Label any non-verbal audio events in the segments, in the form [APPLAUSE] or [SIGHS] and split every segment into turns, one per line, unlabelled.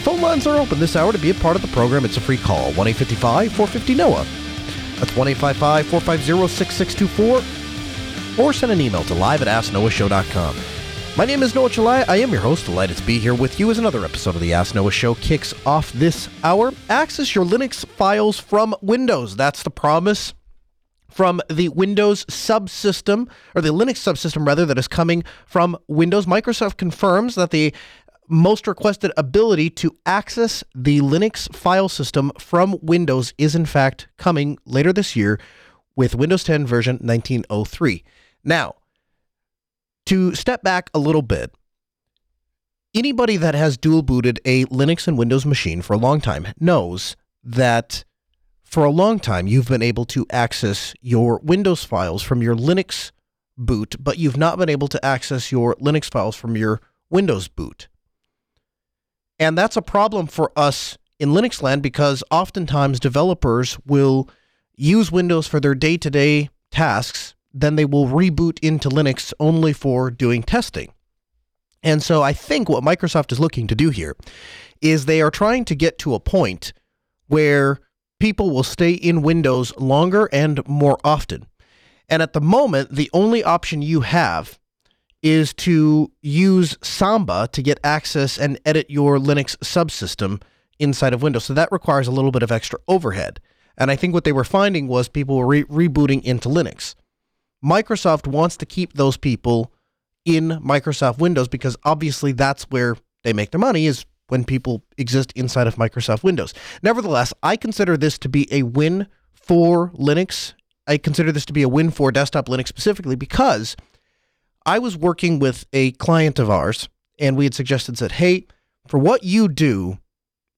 The phone lines are open this hour to be a part of the program. It's a free call 1 855 450 NOAH. That's 1 855 450 6624 or send an email to live at asknoahshow.com. My name is Noah Chelliah. I am your host. Delighted to be here with you as another episode of the Ask Noah Show kicks off this hour. Access your Linux files from Windows. That's the promise from the Windows subsystem, or the Linux subsystem rather, that is coming from Windows. Microsoft confirms that the most requested ability to access the Linux file system from Windows is in fact coming later this year with Windows 10 version 1903. Now, to step back a little bit, anybody that has dual booted a Linux and Windows machine for a long time knows that for a long time you've been able to access your Windows files from your Linux boot, but you've not been able to access your Linux files from your Windows boot. And that's a problem for us in Linux land because oftentimes developers will use Windows for their day to day tasks, then they will reboot into Linux only for doing testing. And so I think what Microsoft is looking to do here is they are trying to get to a point where people will stay in Windows longer and more often. And at the moment, the only option you have is to use Samba to get access and edit your Linux subsystem inside of Windows. So that requires a little bit of extra overhead. And I think what they were finding was people were re- rebooting into Linux. Microsoft wants to keep those people in Microsoft Windows because obviously that's where they make their money is when people exist inside of Microsoft Windows. Nevertheless, I consider this to be a win for Linux. I consider this to be a win for desktop Linux specifically because I was working with a client of ours and we had suggested that, hey, for what you do,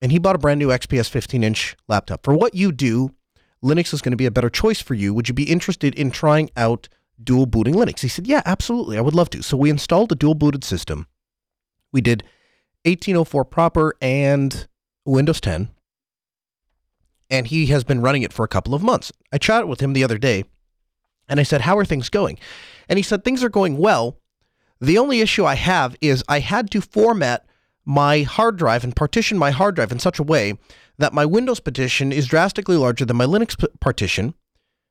and he bought a brand new XPS 15 inch laptop, for what you do, Linux is going to be a better choice for you. Would you be interested in trying out dual booting Linux? He said, yeah, absolutely. I would love to. So we installed a dual booted system. We did 1804 proper and Windows 10. And he has been running it for a couple of months. I chatted with him the other day and I said, How are things going? And he said, Things are going well. The only issue I have is I had to format my hard drive and partition my hard drive in such a way that my Windows partition is drastically larger than my Linux partition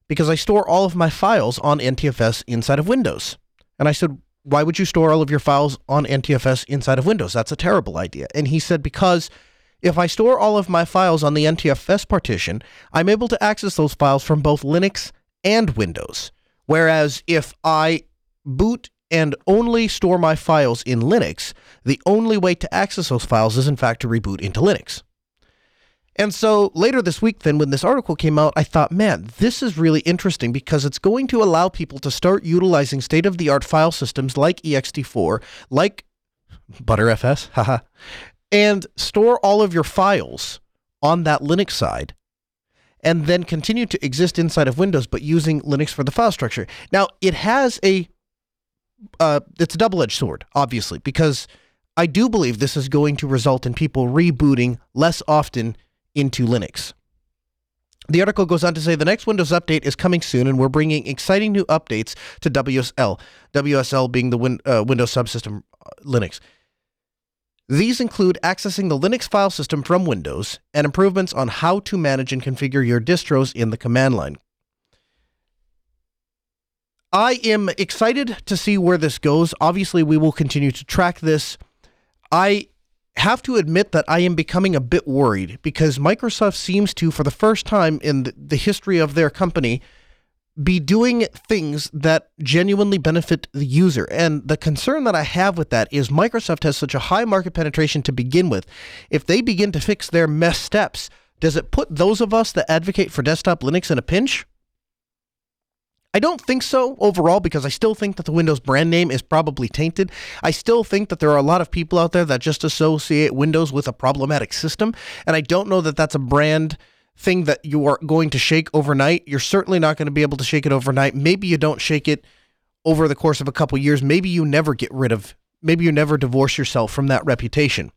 because I store all of my files on NTFS inside of Windows. And I said, why would you store all of your files on NTFS inside of Windows? That's a terrible idea. And he said, because if I store all of my files on the NTFS partition, I'm able to access those files from both Linux and Windows. Whereas if I boot and only store my files in Linux, the only way to access those files is in fact to reboot into Linux. And so later this week, then, when this article came out, I thought, man, this is really interesting because it's going to allow people to start utilizing state of the art file systems like ext4, like Btrfs, [LAUGHS] haha, and store all of your files on that Linux side and then continue to exist inside of Windows, but using Linux for the file structure. Now, it has a, uh, it's a double edged sword, obviously, because I do believe this is going to result in people rebooting less often into Linux. The article goes on to say the next Windows update is coming soon, and we're bringing exciting new updates to WSL. WSL being the win, uh, Windows subsystem uh, Linux. These include accessing the Linux file system from Windows and improvements on how to manage and configure your distros in the command line. I am excited to see where this goes. Obviously, we will continue to track this. I have to admit that I am becoming a bit worried because Microsoft seems to, for the first time in the history of their company, be doing things that genuinely benefit the user. And the concern that I have with that is Microsoft has such a high market penetration to begin with. If they begin to fix their mess steps, does it put those of us that advocate for desktop Linux in a pinch? I don't think so overall because I still think that the Windows brand name is probably tainted. I still think that there are a lot of people out there that just associate Windows with a problematic system. And I don't know that that's a brand thing that you are going to shake overnight. You're certainly not going to be able to shake it overnight. Maybe you don't shake it over the course of a couple years. Maybe you never get rid of, maybe you never divorce yourself from that reputation.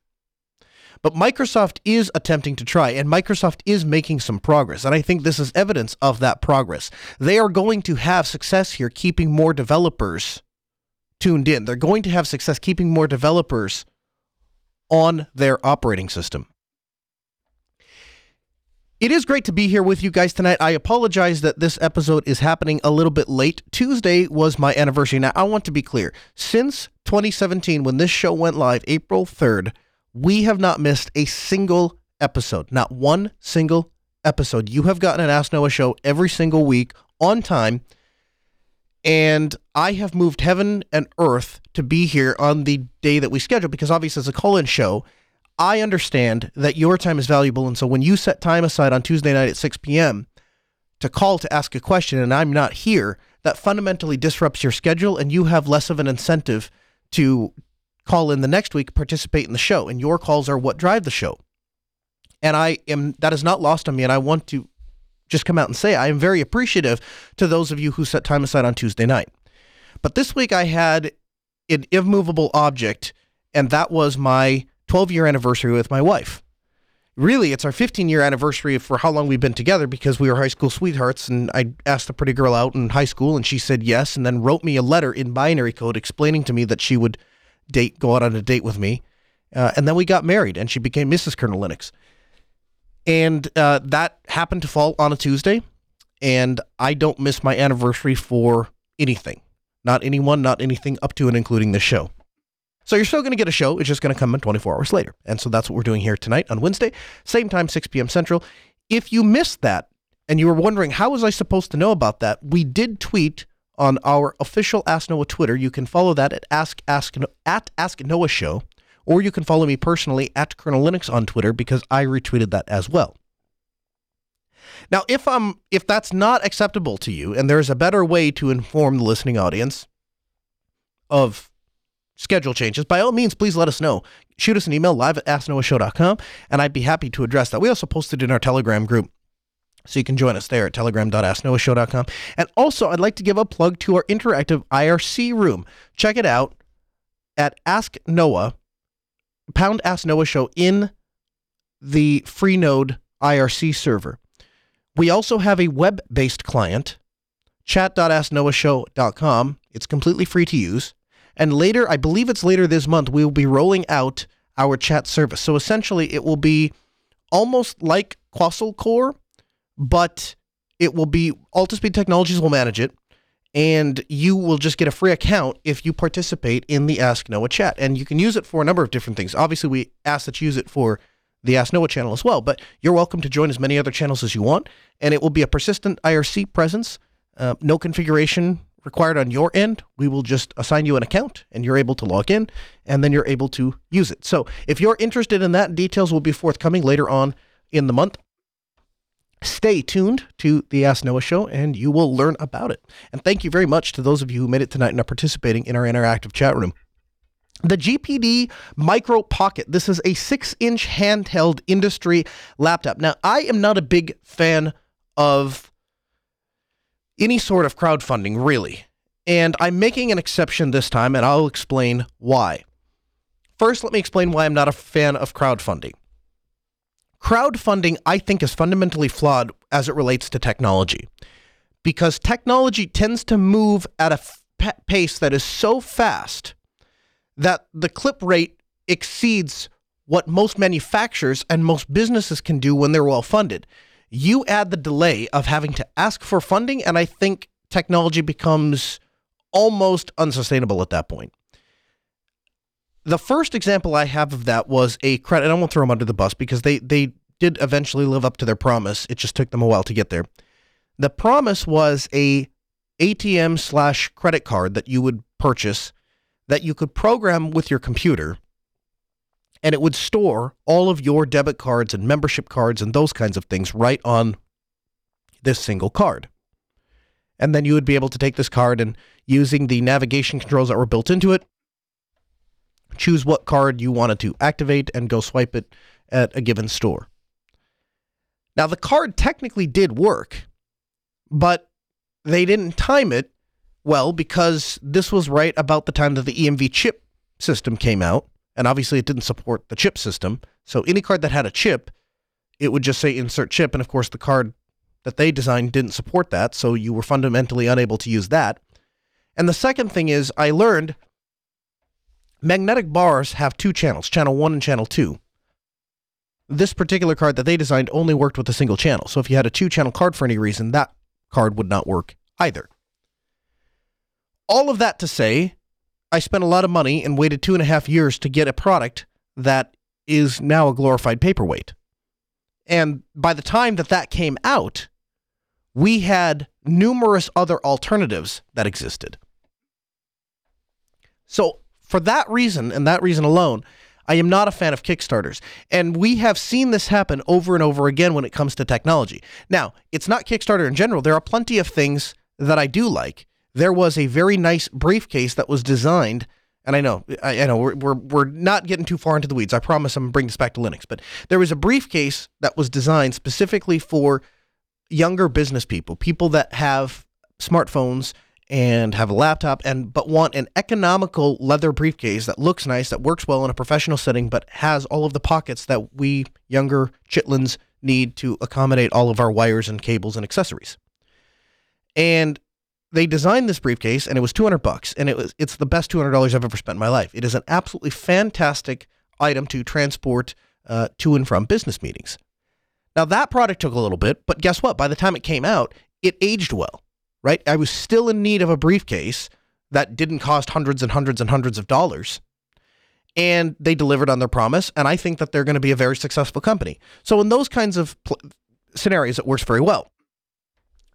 But Microsoft is attempting to try, and Microsoft is making some progress. And I think this is evidence of that progress. They are going to have success here keeping more developers tuned in. They're going to have success keeping more developers on their operating system. It is great to be here with you guys tonight. I apologize that this episode is happening a little bit late. Tuesday was my anniversary. Now, I want to be clear. Since 2017, when this show went live, April 3rd, we have not missed a single episode, not one single episode. You have gotten an Ask Noah show every single week on time. And I have moved heaven and earth to be here on the day that we scheduled because obviously it's a call-in show. I understand that your time is valuable. And so when you set time aside on Tuesday night at 6 p.m. to call to ask a question and I'm not here, that fundamentally disrupts your schedule and you have less of an incentive to call in the next week, participate in the show, and your calls are what drive the show. And I am that is not lost on me, and I want to just come out and say I am very appreciative to those of you who set time aside on Tuesday night. But this week I had an immovable object, and that was my 12 year anniversary with my wife. Really, it's our 15 year anniversary for how long we've been together because we were high school sweethearts. And I asked a pretty girl out in high school, and she said yes, and then wrote me a letter in binary code explaining to me that she would date, go out on a date with me. Uh, and then we got married, and she became Mrs. Kernel Linux. And uh, that happened to fall on a Tuesday, and I don't miss my anniversary for anything. Not anyone, not anything up to and including the show. So you're still going to get a show. It's just going to come in 24 hours later. And so that's what we're doing here tonight on Wednesday, same time, 6 p.m. Central. If you missed that and you were wondering how was I supposed to know about that, we did tweet on our official Ask Noah Twitter. You can follow that at Ask Ask at Ask Noah Show, or you can follow me personally at Kernel Linux on Twitter because I retweeted that as well. Now, if I'm if that's not acceptable to you, and there's a better way to inform the listening audience of schedule changes, by all means, please let us know. Shoot us an email live at asknoahshow.com, and I'd be happy to address that. We also posted in our Telegram group so you can join us there at telegram.asknoahshow.com. And also, I'd like to give a plug to our interactive IRC room. Check it out at Ask Noah, pound Ask Noah Show in the Freenode IRC server. We also have a web based client, chat.asknoahshow.com. It's completely free to use. And later, I believe it's later this month, we will be rolling out our chat service. So essentially, it will be almost like Quassel Core but it will be Altispeed Technologies will manage it, and you will just get a free account if you participate in the Ask Noah chat. And you can use it for a number of different things. Obviously, we ask that you use it for the Ask Noah channel as well, but you're welcome to join as many other channels as you want, and it will be a persistent IRC presence. Uh, no configuration required on your end. We will just assign you an account and you're able to log in and then you're able to use it. So if you're interested in that, details will be forthcoming later on in the month. Stay tuned to the Ask Noah show and you will learn about it. And thank you very much to those of you who made it tonight and are participating in our interactive chat room. The GPD Micro Pocket. This is a six inch handheld industry laptop. Now, I am not a big fan of any sort of crowdfunding, really. And I'm making an exception this time, and I'll explain why. First, let me explain why I'm not a fan of crowdfunding crowdfunding, I think, is fundamentally flawed as it relates to technology because technology tends to move at a f- pace that is so fast that the clip rate exceeds what most manufacturers and most businesses can do when they're well funded. You add the delay of having to ask for funding, and I think technology becomes almost unsustainable at that point the first example I have of that was a credit. And I won't throw them under the bus because they they did eventually live up to their promise. It just took them a while to get there. The promise was a ATM slash credit card that you would purchase that you could program with your computer and it would store all of your debit cards and membership cards and those kinds of things right on this single card. And then you would be able to take this card and using the navigation controls that were built into it, choose what card you wanted to activate and go swipe it at a given store. Now, the card technically did work, but they didn't time it well because this was right about the time that the EMV chip system came out. And obviously, it didn't support the chip system. So, any card that had a chip, it would just say insert chip. And of course, the card that they designed didn't support that. So, you were fundamentally unable to use that. And the second thing is, I learned magnetic bars have two channels, channel one and channel two this particular card that they designed only worked with a single channel. So if you had a two channel card for any reason, that card would not work either. All of that to say, I spent a lot of money and waited two and a half years to get a product that is now a glorified paperweight. And by the time that that came out, we had numerous other alternatives that existed. So, for that reason and that reason alone, I am not a fan of Kickstarters. And we have seen this happen over and over again when it comes to technology. Now, it's not Kickstarter in general. There are plenty of things that I do like. There was a very nice briefcase that was designed. And I know, I, I know, we're, we're, we're not getting too far into the weeds. I promise I'm to bring this back to Linux. But there was a briefcase that was designed specifically for younger business people, people that have smartphones and have a laptop and but want an economical leather briefcase that looks nice that works well in a professional setting but has all of the pockets that we younger chitlins need to accommodate all of our wires and cables and accessories and they designed this briefcase and it was 200 bucks and it was it's the best $200 I've ever spent in my life it is an absolutely fantastic item to transport uh, to and from business meetings now that product took a little bit but guess what by the time it came out it aged well right? I was still in need of a briefcase that didn't cost hundreds and hundreds and hundreds of dollars. And they delivered on their promise. And I think that they're going to be a very successful company. So, in those kinds of pl- scenarios, it works very well.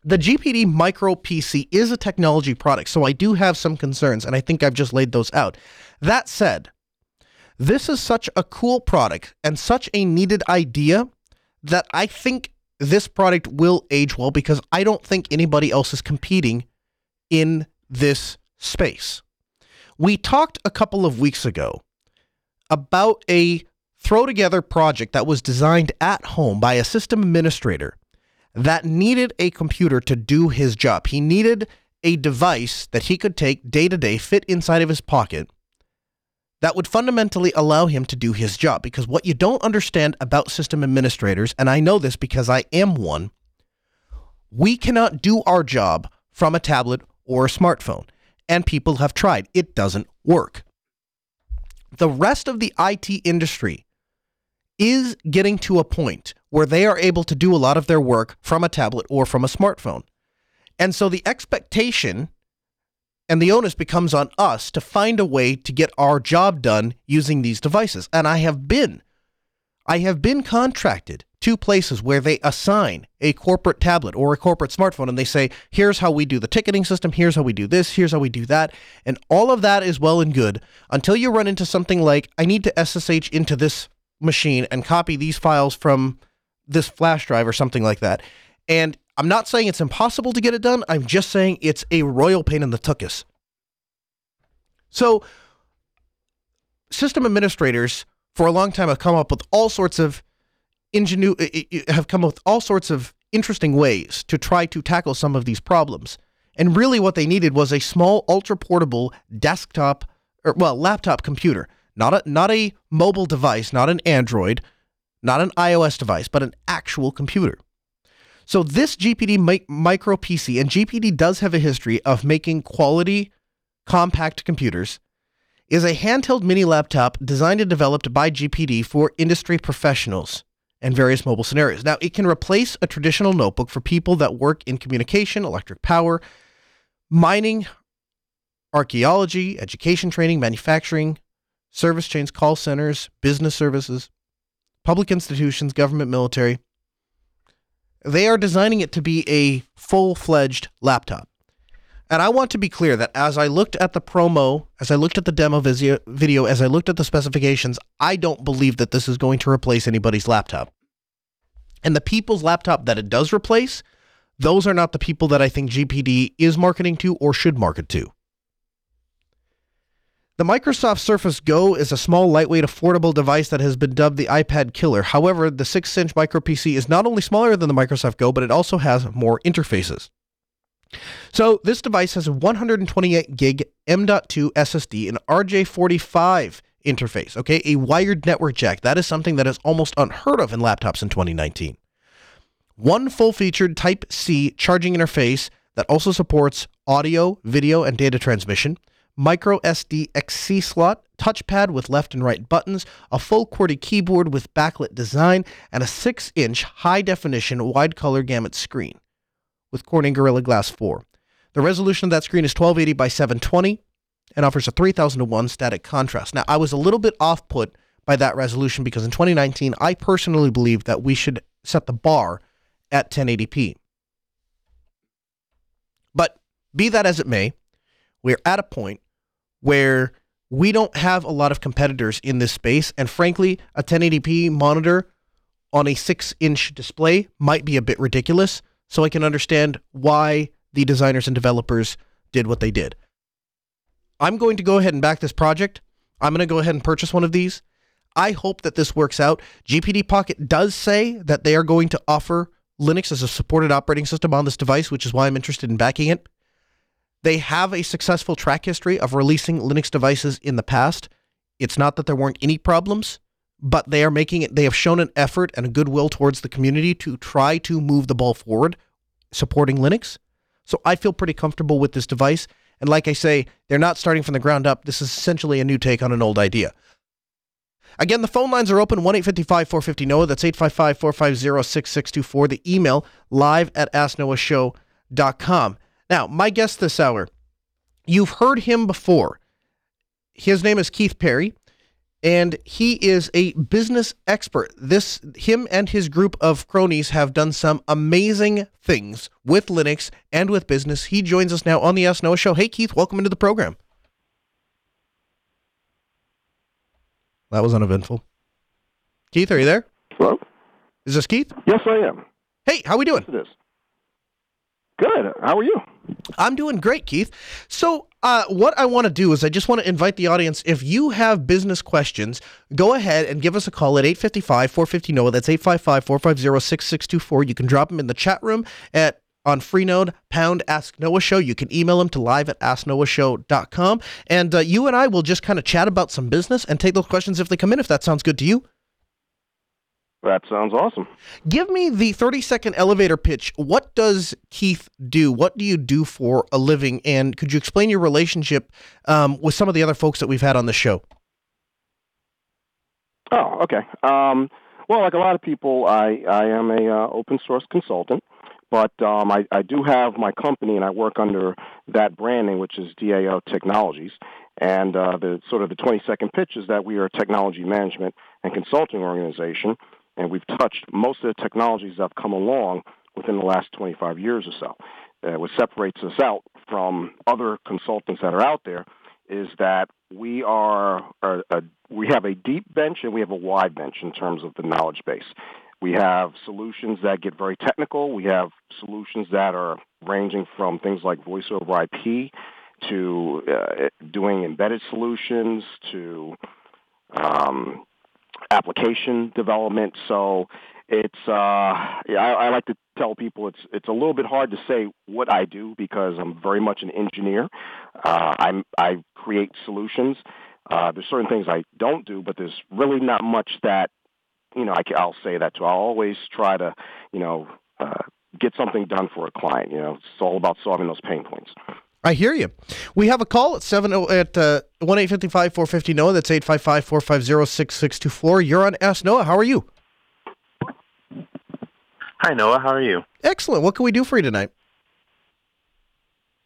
The GPD Micro PC is a technology product, so I do have some concerns, and I think I've just laid those out. That said, this is such a cool product and such a needed idea that I think this product will age well because I don't think anybody else is competing in this space. We talked a couple of weeks ago about a throw together project that was designed at home by a system administrator that needed a computer to do his job. He needed a device that he could take day to day, fit inside of his pocket, that would fundamentally allow him to do his job. Because what you don't understand about system administrators, and I know this because I am one, we cannot do our job from a tablet or a smartphone. And people have tried. It doesn't work. The rest of the IT industry is getting to a point where they are able to do a lot of their work from a tablet or from a smartphone. And so the expectation and the onus becomes on us to find a way to get our job done using these devices. And I have been, I have been contracted to places where they assign a corporate tablet or a corporate smartphone and they say, here's how we do the ticketing system, here's how we do this, here's how we do that. And all of that is well and good until you run into something like, I need to SSH into this machine and copy these files from this flash drive or something like that. And I'm not saying it's impossible to get it done. I'm just saying it's a royal pain in the tuchus. So, system administrators for a long time have come up with all sorts of ingenu have come up with all sorts of interesting ways to try to tackle some of these problems. And really, what they needed was a small, ultra portable desktop, or well, laptop computer, not a not a mobile device, not an Android, not an iOS device, but an actual computer. So this GPD mi- micro PC, and GPD does have a history of making quality compact computers, is a handheld mini laptop designed and developed by GPD for industry professionals and various mobile scenarios. Now, it can replace a traditional notebook for people that work in communication, electric power, mining, archaeology, education training, manufacturing, service chains, call centers, business services, public institutions, government, military, they are designing it to be a full fledged laptop. And I want to be clear that as I looked at the promo, as I looked at the demo video, as I looked at the specifications, I don't believe that this is going to replace anybody's laptop. And the people's laptop that it does replace, those are not the people that I think GPD is marketing to or should market to. The Microsoft Surface Go is a small, lightweight, affordable device that has been dubbed the iPad killer. However, the 6 inch micro PC is not only smaller than the Microsoft Go, but it also has more interfaces. So, this device has a 128 gig M.2 SSD and RJ45 interface, okay? A wired network jack. That is something that is almost unheard of in laptops in 2019. One full featured Type C charging interface that also supports audio, video, and data transmission micro SD XC slot, touchpad with left and right buttons, a full QWERTY keyboard with backlit design, and a 6 inch high definition wide color gamut screen with Corning Gorilla Glass 4. The resolution of that screen is 1280 by 720 and offers a 3000 to 1 static contrast. Now, I was a little bit off put by that resolution because in 2019, I personally believe that we should set the bar at 1080p. But be that as it may, we're at a point where we don't have a lot of competitors in this space. And frankly, a 1080p monitor on a six inch display might be a bit ridiculous. So I can understand why the designers and developers did what they did. I'm going to go ahead and back this project. I'm going to go ahead and purchase one of these. I hope that this works out. GPD Pocket does say that they are going to offer Linux as a supported operating system on this device, which is why I'm interested in backing it. They have a successful track history of releasing Linux devices in the past. It's not that there weren't any problems, but they are making it, they have shown an effort and a goodwill towards the community to try to move the ball forward supporting Linux. So I feel pretty comfortable with this device. And like I say, they're not starting from the ground up. This is essentially a new take on an old idea. Again, the phone lines are open 1 855 450 NOAH. That's 855 450 6624. The email live at asknoahshow.com. Now, my guest this hour, you've heard him before. His name is Keith Perry, and he is a business expert. This him and his group of cronies have done some amazing things with Linux and with business. He joins us now on the Ask Noah show. Hey Keith, welcome into the program. That was uneventful. Keith, are you there?
Hello?
Is this Keith?
Yes, I am.
Hey, how are we doing?
Yes, it is. Good. How are you?
I'm doing great, Keith. So, uh, what I want to do is I just want to invite the audience. If you have business questions, go ahead and give us a call at 855 450 NOAH. That's 855 450 6624. You can drop them in the chat room at on Freenode, pound Ask Noah Show. You can email them to live at asknoahshow.com. And uh, you and I will just kind of chat about some business and take those questions if they come in, if that sounds good to you.
That sounds awesome.
Give me the 30 second elevator pitch. What does Keith do? What do you do for a living? And could you explain your relationship um, with some of the other folks that we've had on the show?
Oh, okay. Um, well, like a lot of people, I, I am a uh, open source consultant, but um, I, I do have my company and I work under that branding, which is DAO Technologies. And uh, the sort of the 20 second pitch is that we are a technology management and consulting organization and we've touched most of the technologies that have come along within the last 25 years or so. Uh, what separates us out from other consultants that are out there is that we are, are a, we have a deep bench and we have a wide bench in terms of the knowledge base. We have solutions that get very technical. We have solutions that are ranging from things like voice over IP to uh, doing embedded solutions to um, application development. So it's uh, I, I like to tell people it's it's a little bit hard to say what I do because I'm very much an engineer. Uh, I'm I create solutions. Uh, there's certain things I don't do, but there's really not much that you know I, I'll say that to. I'll always try to you know uh, get something done for a client. You know, it's all about solving those pain points.
I hear you. We have a call at seven oh, at uh, one eight fifty five four fifty Noah. That's eight five five four five zero six six two four. You're on Ask Noah. How are you?
Hi Noah. How are you?
Excellent. What can we do for you tonight?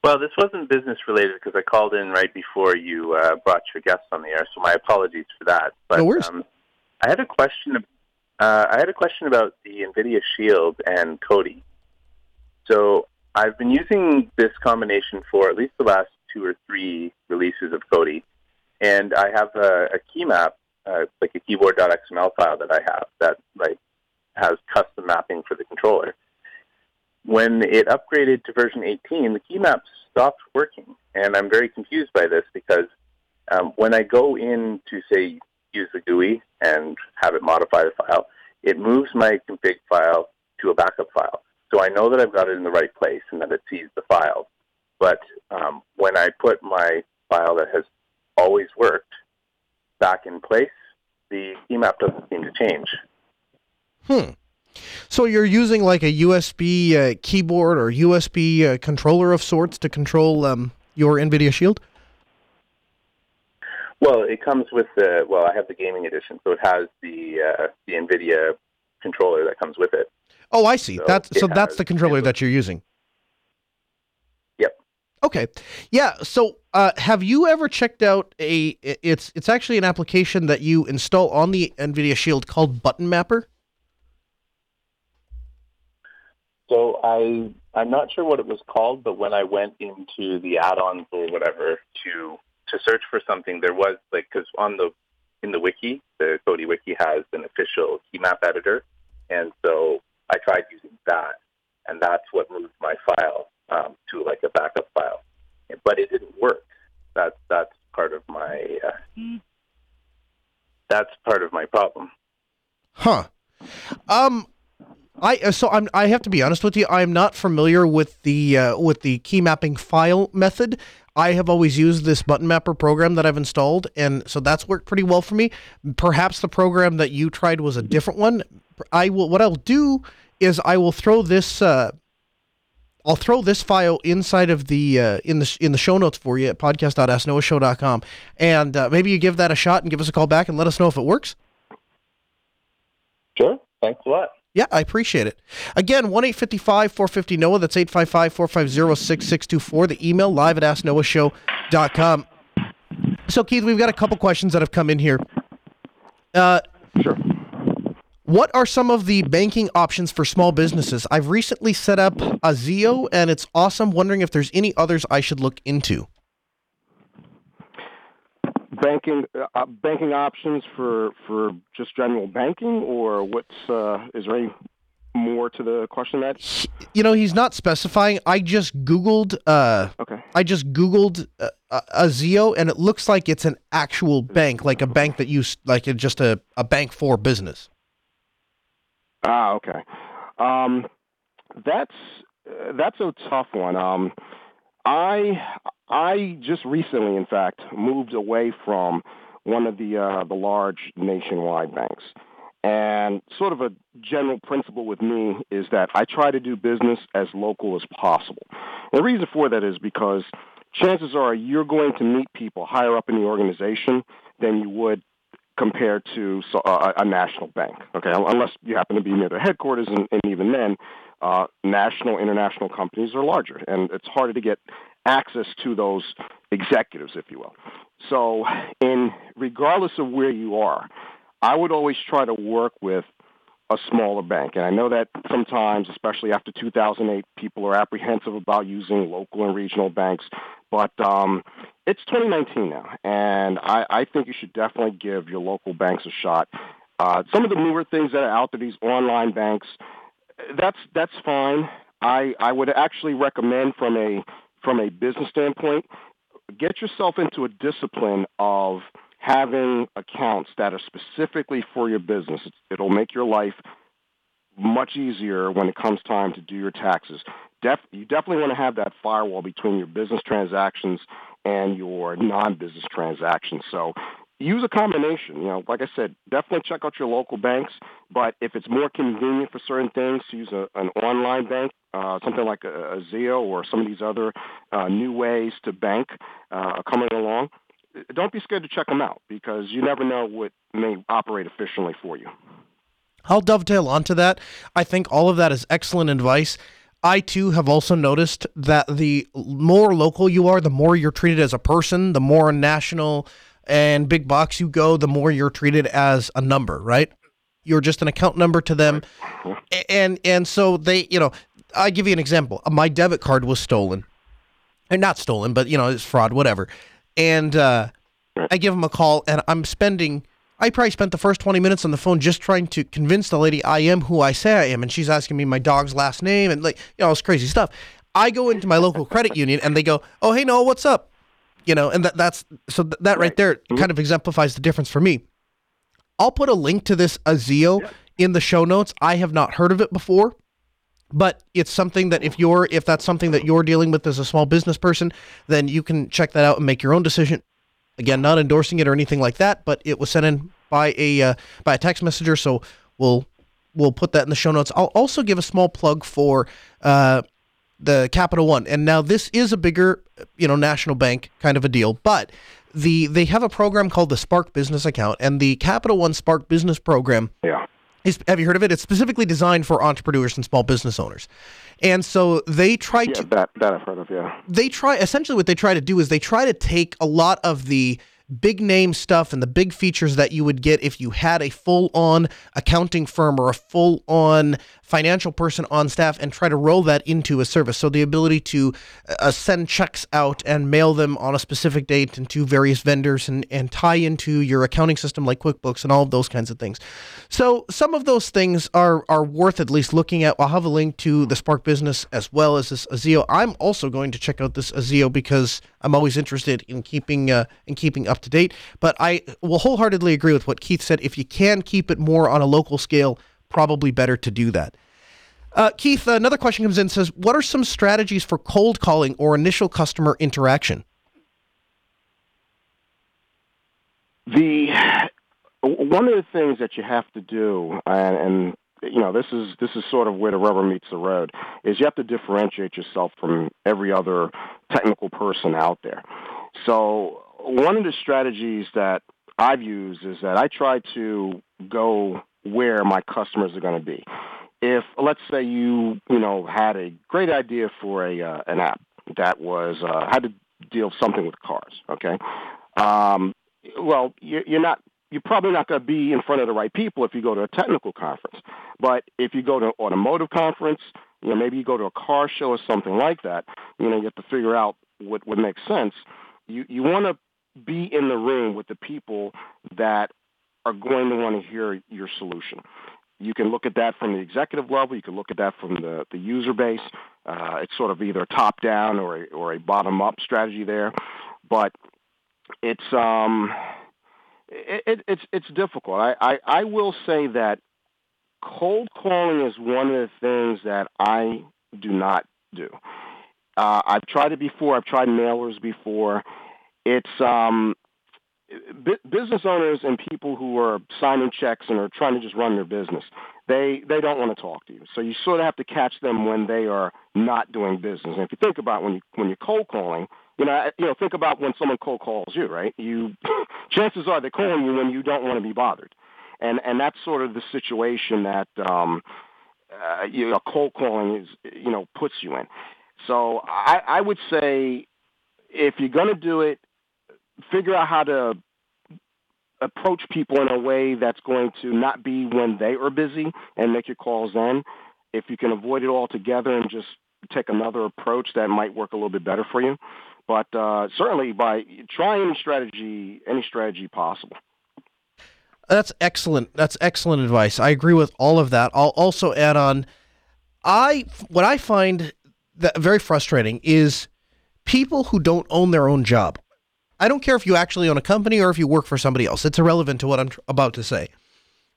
Well, this wasn't business related because I called in right before you uh, brought your guests on the air, so my apologies for that.
But no worries. Um,
I had a question. Uh, I had a question about the NVIDIA Shield and Kodi. So I've been using this combination for at least the last two or three releases of Kodi, and I have a, a key map, uh, like a keyboard.xml file that I have that like has custom mapping for the controller. when it upgraded to version 18, the key maps stopped working, and I'm very confused by this because um, when I go in to say use the GUI and have it modify the file, it moves my config file to a backup file. So I know that I've got it in the right place and that it sees the file. But um, when I put my file that has always worked back in place, the key map doesn't seem to change.
Hmm. So you're using like a USB uh, keyboard or USB uh, controller of sorts to control um, your NVIDIA Shield?
Well, it comes with the well. I have the gaming edition, so it has the uh, the NVIDIA controller that comes with it.
Oh, I see. So that's so that's the controller that you're using.
Yep.
Okay. Yeah. So, uh, have you ever checked out a? It's it's actually an application that you install on the NVIDIA Shield called Button Mapper.
So I I'm not sure what it was called, but when I went into the add-ons or whatever to to search for something, there was like because on the in the wiki, the Kodi wiki has an official key map editor, and so I tried using that, and that's what moved my file um, to like a backup file, but it didn't work. That's that's part of my uh, mm. that's part of my problem.
Huh. Um, I uh, so I'm I have to be honest with you. I am not familiar with the uh, with the key mapping file method. I have always used this button mapper program that I've installed, and so that's worked pretty well for me. Perhaps the program that you tried was a different one. I will. What I'll do is I will throw this. Uh, I'll throw this file inside of the uh, in the in the show notes for you at podcast.asknoahshow.com, and uh, maybe you give that a shot and give us a call back and let us know if it works.
Sure. Thanks a lot.
Yeah, I appreciate it. Again, one eight fifty five four fifty Noah. That's 855 450 6624. The email live at asknoahshow.com. So, Keith, we've got a couple questions that have come in here.
Uh, sure.
What are some of the banking options for small businesses? I've recently set up a Zeo, and it's awesome. Wondering if there's any others I should look into
banking uh, banking options for for just general banking, or what's uh, is there any more to the question that
you know he's not specifying. I just googled uh
okay.
I just googled uh, a zeo and it looks like it's an actual bank like a bank that you like just a, a bank for business.
Ah okay. Um that's uh, that's a tough one. Um i I just recently, in fact, moved away from one of the uh, the large nationwide banks. And sort of a general principle with me is that I try to do business as local as possible. And the reason for that is because chances are you're going to meet people higher up in the organization than you would compared to uh, a, national bank. Okay, unless you happen to be near their headquarters, and, and even then, uh, national, international companies are larger, and it's harder to get access to those executives, if you will. So, in regardless of where you are, I would always try to work with a smaller bank. And I know that sometimes, especially after 2008, people are apprehensive about using local and regional banks. But um, it's 2019 now, and I, I think you should definitely give your local banks a shot. Uh, some of the newer things that are out there, these online banks, that's that's fine. I I would actually recommend from a from a business standpoint, get yourself into a discipline of having accounts that are specifically for your business. It'll make your life much easier when it comes time to do your taxes. Def- you definitely want to have that firewall between your business transactions and your non-business transactions. So use a combination. You know, like I said, definitely check out your local banks. But if it's more convenient for certain things to use a, an online bank, uh, something like a, a Zeo or some of these other uh, new ways to bank uh, coming along, don't be scared to check them out because you never know what may operate efficiently for you.
I'll dovetail onto that. I think all of that is excellent advice. I too have also noticed that the more local you are, the more you're treated as a person, the more national and big box you go, the more you're treated as a number, right? You're just an account number to them. And and so they, you know, I give you an example. My debit card was stolen. And not stolen, but you know, it's fraud, whatever. And uh, I give them a call and I'm spending I probably spent the first 20 minutes on the phone just trying to convince the lady I am who I say I am. And she's asking me my dog's last name and like, you know, all this crazy stuff. I go into my local credit union and they go, oh, hey, Noah, what's up? You know, and that, that's so th- that right, right there mm-hmm. kind of exemplifies the difference for me. I'll put a link to this Azlo yeah. in the show notes. I have not heard of it before but it's something that if you're if that's something that you're dealing with as a small business person then you can check that out and make your own decision again not endorsing it or anything like that but it was sent in by a uh, by a text messenger so we'll we'll put that in the show notes i'll also give a small plug for uh, the capital one and now this is a bigger you know national bank kind of a deal but the they have a program called the spark business account and the capital one spark business program
yeah
is, have you heard of it? It's specifically designed for entrepreneurs and small business owners. And so they try
yeah,
to
that that I've heard of, yeah.
They try essentially what they try to do is they try to take a lot of the big name stuff and the big features that you would get if you had a full on accounting firm or a full on financial person on staff and try to roll that into a service. So the ability to uh, send checks out and mail them on a specific date and to various vendors and, and tie into your accounting system like QuickBooks and all of those kinds of things. So some of those things are are worth at least looking at. I'll have a link to the Spark Business as well as this Azlo. I'm also going to check out this Azlo because I'm always interested in keeping uh, in keeping up to date. But I will wholeheartedly agree with what Keith said. If you can keep it more on a local scale, probably better to do that. Uh, Keith, another question comes in says, What are some strategies for cold calling or initial customer interaction?
The one of the things that you have to do, and, and you know this is this is sort of where the rubber meets the road, is you have to differentiate yourself from every other technical person out there. So one of the strategies that I've used is that I try to go where my customers are going to be. If let's say you you know had a great idea for a uh, an app that was uh, had to deal something with cars, okay. Um, well, you're not you're probably not going to be in front of the right people if you go to a technical conference. But if you go to an automotive conference, you know, maybe you go to a car show or something like that, you know, you have to figure out what, what makes sense. You, you want to be in the room with the people that are going to want to hear your solution. You can look at that from the executive level. You can look at that from the, the user base. Uh, it's sort of either top down or a, or a bottom up strategy there, but it's um, it, it, it's it's difficult. I, I, I will say that cold calling is one of the things that I do not do. Uh, I've tried it before. I've tried mailers before. It's um, business owners and people who are signing checks and are trying to just run their business. They they don't want to talk to you. So you sort of have to catch them when they are not doing business. And if you think about when you when you're cold calling, you know, you know, think about when someone cold calls you, right? You, [LAUGHS] chances are they're calling you when you don't want to be bothered, and and that's sort of the situation that um, uh, you know, cold calling is, you know, puts you in. So I, I would say if you're going to do it, figure out how to approach people in a way that's going to not be when they are busy and make your calls then. If you can avoid it altogether and just take another approach, that might work a little bit better for you. But uh, certainly by trying any strategy, any strategy possible.
That's excellent. That's excellent advice. I agree with all of that. I'll also add on. I what I find that very frustrating is people who don't own their own job. I don't care if you actually own a company or if you work for somebody else. It's irrelevant to what I'm tr- about to say.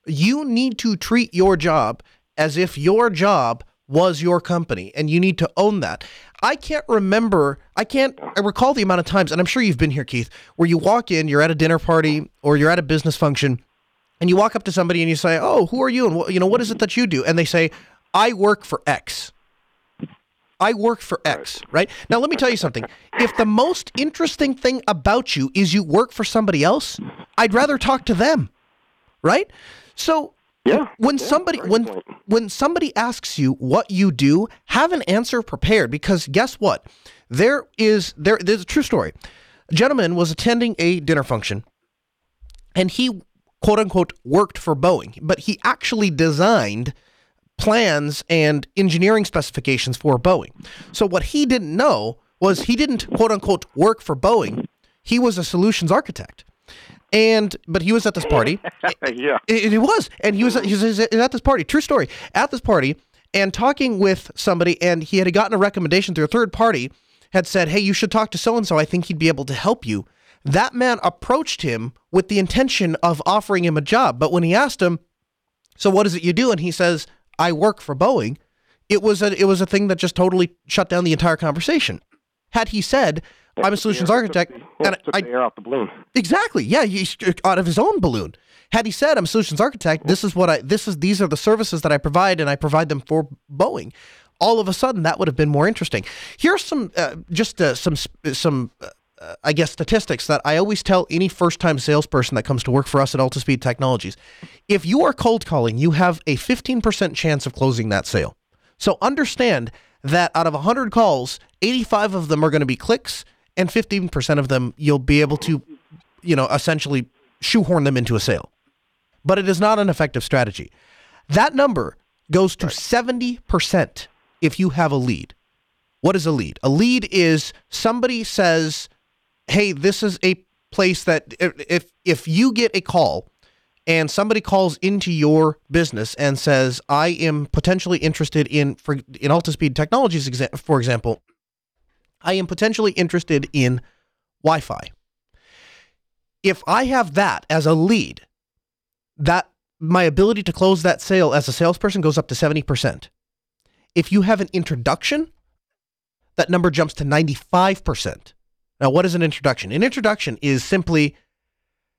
You need to treat your job as if your job was your company and you need to own that. I can't remember, I can't I recall the amount of times, and I'm sure you've been here, Keith, where you walk in, you're at a dinner party or you're at a business function, and you walk up to somebody and you say, "Oh, who are you?" and you know, what is it that you do? And they say, "I work for X." I work for X, right? Now, let me tell you something. If the most interesting thing about you is you work for somebody else, I'd rather talk to them, right? So
yeah.
When
yeah,
somebody when
point.
when somebody asks you what you do, have an answer prepared because guess what? There is there there's a true story. A gentleman was attending a dinner function and he quote unquote worked for Boeing, but he actually designed plans and engineering specifications for Boeing. So what he didn't know was he didn't quote unquote work for Boeing. He was a solutions architect. And but he was at this party. [LAUGHS]
yeah.
It, it was, and he was, he was at this party. True story. At this party, and talking with somebody, and he had gotten a recommendation through a third party. Had said, "Hey, you should talk to so and so. I think he'd be able to help you." That man approached him with the intention of offering him a job, but when he asked him, "So what is it you do?" and he says, "I work for Boeing," it was a it was a thing that just totally shut down the entire conversation. Had he said, "I'm a solutions architect,"
Took the,
and
took
I,
the air out the balloon.
Exactly. Yeah, he's out of his own balloon. Had he said, "I'm a solutions architect. This is what I. This is these are the services that I provide, and I provide them for Boeing." All of a sudden, that would have been more interesting. Here's some, uh, just uh, some, some, uh, Uh, I guess, statistics that I always tell any first-time salesperson that comes to work for us at Altispeed Technologies. If you are cold calling, you have a 15% chance of closing that sale. So understand that out of 100 calls, 85 of them are going to be clicks, and 15% of them you'll be able to, you know, essentially shoehorn them into a sale. But it is not an effective strategy. That number goes to 70% if you have a lead. What is a lead? A lead is somebody says, "Hey, this is a place that if if you get a call and somebody calls into your business and says, "I am potentially interested in for in Altispeed Technologies exa- for example, I am potentially interested in Wi-Fi." If I have that as a lead, that my ability to close that sale as a salesperson goes up to 70%. If you have an introduction, that number jumps to 95%. Now, what is an introduction? An introduction is simply,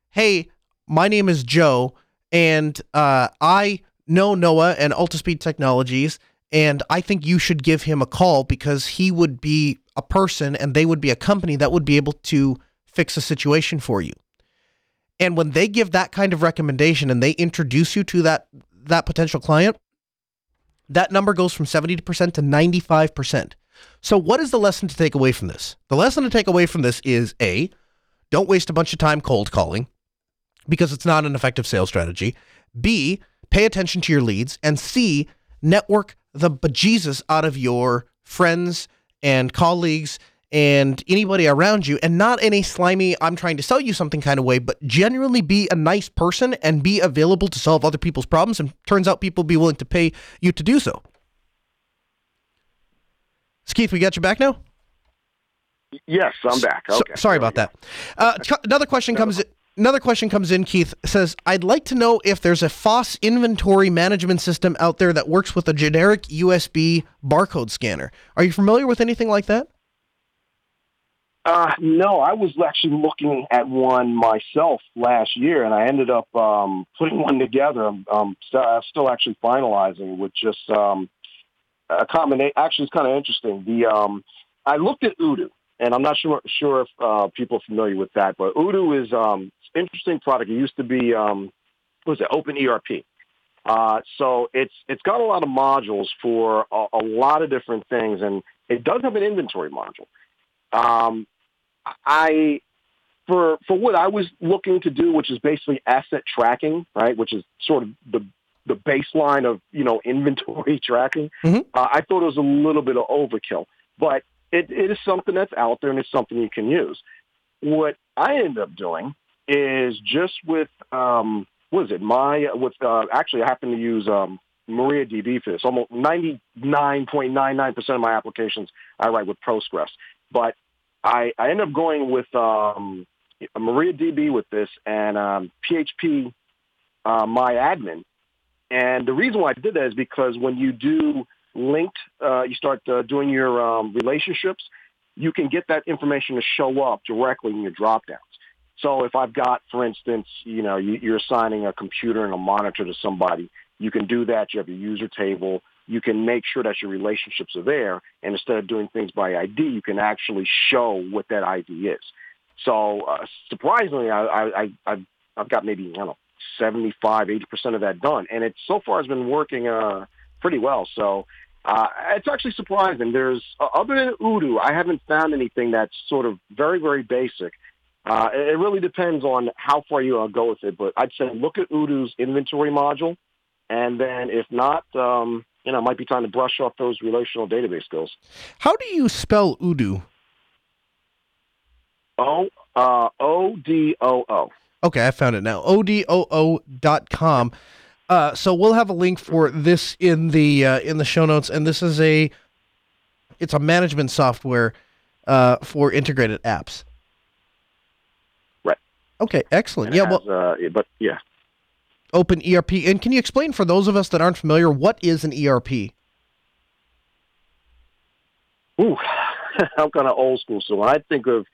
hey, my name is Joe, and uh, I know Noah and Altispeed Technologies, and I think you should give him a call because he would be a person and they would be a company that would be able to fix a situation for you. And when they give that kind of recommendation and they introduce you to that that potential client, that number goes from 70% to 95%. So what is the lesson to take away from this? The lesson to take away from this is A, don't waste a bunch of time cold calling because it's not an effective sales strategy. B, pay attention to your leads and C, network the bejesus out of your friends and colleagues and anybody around you and not in a slimy i'm trying to sell you something kind of way but genuinely be a nice person and be available to solve other people's problems and turns out people be willing to pay you to do so Skeeth, we got you back now
Yes, I'm back.
So-
Okay.
sorry about that uh, another question comes another question comes in keith says i'd like to know if there's a foss inventory management system out there that works with a generic usb barcode scanner are you familiar with anything like that
Uh, no, I was actually looking at one myself last year, and I ended up um, putting one together. I'm, um, st- I'm still actually finalizing with just um, a combination. Actually, it's kind of interesting. The um, I looked at Odoo, and I'm not sure sure if uh, people are familiar with that, but Odoo is um, an interesting product. It used to be um, what was it Open ERP. Uh, so it's it's got a lot of modules for a, a lot of different things, and it does have an inventory module. Um, I for for what I was looking to do, which is basically asset tracking, right? Which is sort of the the baseline of you know [LAUGHS] inventory tracking.
Mhm.
Uh, I thought it was a little bit of overkill, but it, it is something that's out there and it's something you can use. What I ended up doing is just with um, what is it? My with uh, actually I happen to use um, MariaDB for this. Almost ninety nine point nine nine percent of my applications I write with Postgres, but I, I ended up going with um, MariaDB with this and um, PHP uh, MyAdmin. And the reason why I did that is because when you do linked, uh, you start uh, doing your um, relationships, you can get that information to show up directly in your dropdowns. So if I've got, for instance, you know, you, you're assigning a computer and a monitor to somebody, you can do that. You have your user table. You can make sure that your relationships are there. And instead of doing things by ID, you can actually show what that ID is. So uh, surprisingly, I, I, I, I've got maybe, I don't know, 75, 80% of that done. And it so far has been working uh, pretty well. So uh, it's actually surprising. There's, uh, other than Odoo, I haven't found anything that's sort of very, very basic. Uh, it really depends on how far you uh, go with it, but I'd say look at Odoo's inventory module, and then if not, um, you know, it might be time to brush off those relational database skills.
How do you spell Odoo?
O uh, O D O O.
Okay, I found it now. odoo.com. Uh, so we'll have a link for this in the uh, in the show notes, and this is a it's a management software uh, for integrated apps.
Right.
Okay. Excellent.
And
Yeah.
it
Well,
uh, but yeah,
Open ERP. And can you explain for those of us that aren't familiar what is an ERP?
Ooh, [LAUGHS] I'm kind of old school. So when I think of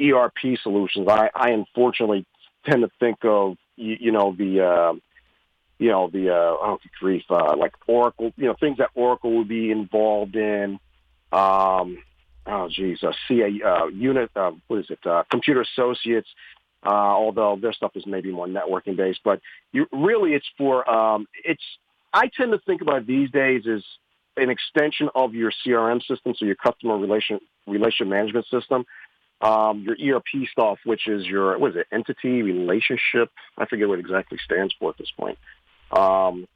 ERP solutions, I, I unfortunately tend to think of you, you know the uh, you know the uh, oh good grief uh, like Oracle, you know things that Oracle would be involved in. Um, oh geez, uh, CA uh, unit uh, what is it? Uh, Computer Associates. Uh, although their stuff is maybe more networking based, but you, really it's for um, it's. I tend to think about these days as an extension of your CRM system, so your customer relation relation management system, um, your ERP stuff, which is your what is it, entity relationship? I forget what it exactly stands for at this point. Um,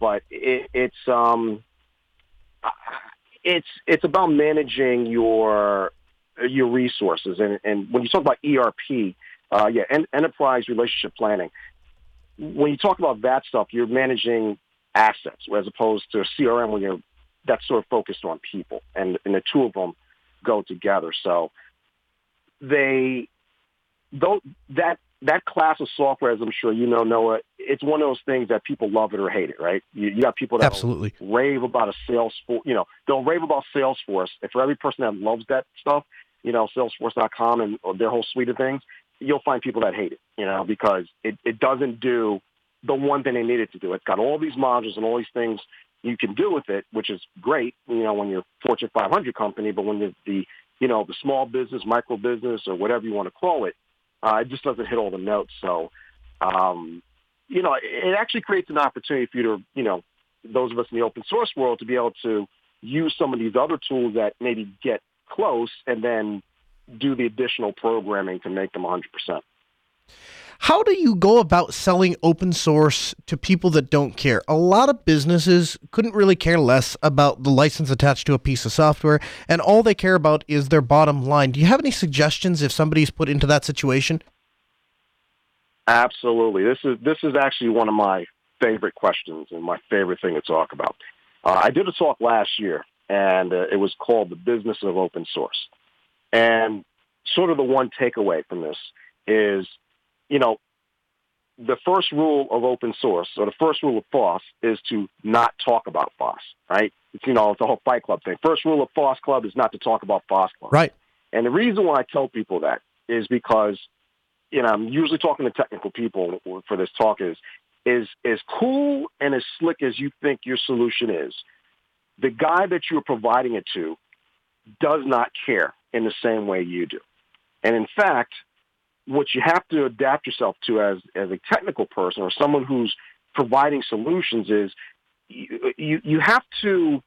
but it, it's um, it's it's about managing your your resources, and, and when you talk about ERP, uh, yeah, en- enterprise relationship planning. When you talk about that stuff, you're managing assets as opposed to CRM when you're that's sort of focused on people, and, and the two of them go together. So they, though that that class of software, as I'm sure you know, Noah, it's one of those things that people love it or hate it, right? You, you got people that
Absolutely.
rave about a Salesforce, you know, they'll rave about Salesforce. And for every person that loves that stuff, you know, Salesforce.com and or their whole suite of things, you'll find people that hate it, you know, because it, it doesn't do the one thing they need it to do. It's got all these modules and all these things you can do with it, which is great, you know, when you're Fortune 500 company, but when you're the, you know, the small business, micro business, or whatever you want to call it, uh, it just doesn't hit all the notes. So, um, you know, it, actually creates an opportunity for you to, you know, those of us in the open source world to be able to use some of these other tools that maybe get close and then do the additional programming to make them 100%.
How do you go about selling open source to people that don't care? A lot of businesses couldn't really care less about the license attached to a piece of software, and all they care about is their bottom line. Do you have any suggestions if somebody's put into that situation?
Absolutely. This is this is actually one of my favorite questions and my favorite thing to talk about. Uh, I did a talk last year, and uh, it was called "The Business of Open Source." And sort of the one takeaway from this is, you know, the first rule of open source, or the first rule of FOSS, is to not talk about FOSS. Right? It's, you know, it's the whole Fight Club thing. First rule of FOSS Club is not to talk about FOSS Club.
Right.
And the reason why I tell people that is because, you know, I'm usually talking to technical people for this talk is, is as cool and as slick as you think your solution is, the guy that you're providing it to does not care in the same way you do. And in fact, what you have to adapt yourself to as, as a technical person or someone who's providing solutions is you, you, you have to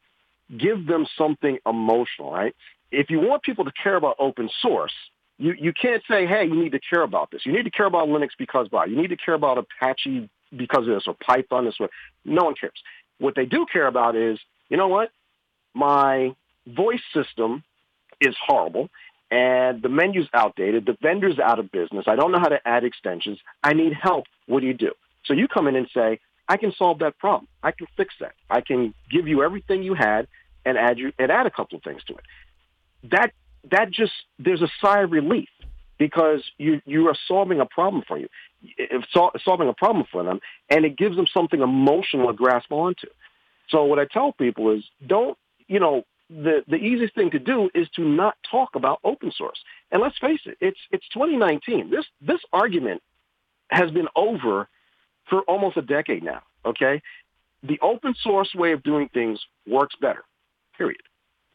give them something emotional, right? If you want people to care about open source, you, you can't say, hey, you need to care about this. You need to care about Linux because blah. You need to care about Apache because of this or Python this way. No one cares. What they do care about is, you know what? My voice system is horrible and the menu's outdated. The vendor's out of business. I don't know how to add extensions. I need help. What do you do? So you come in and say, I can solve that problem. I can fix that. I can give you everything you had and add you and add a couple of things to it. That that just there's a sigh of relief because you you are solving a problem for you, sol- solving a problem for them, and it gives them something emotional to grasp onto. So what I tell people is, don't you know the the easiest thing to do is to not talk about open source. And let's face it, it's it's 2019. This this argument has been over for almost a decade now. Okay, the open source way of doing things works better. Period.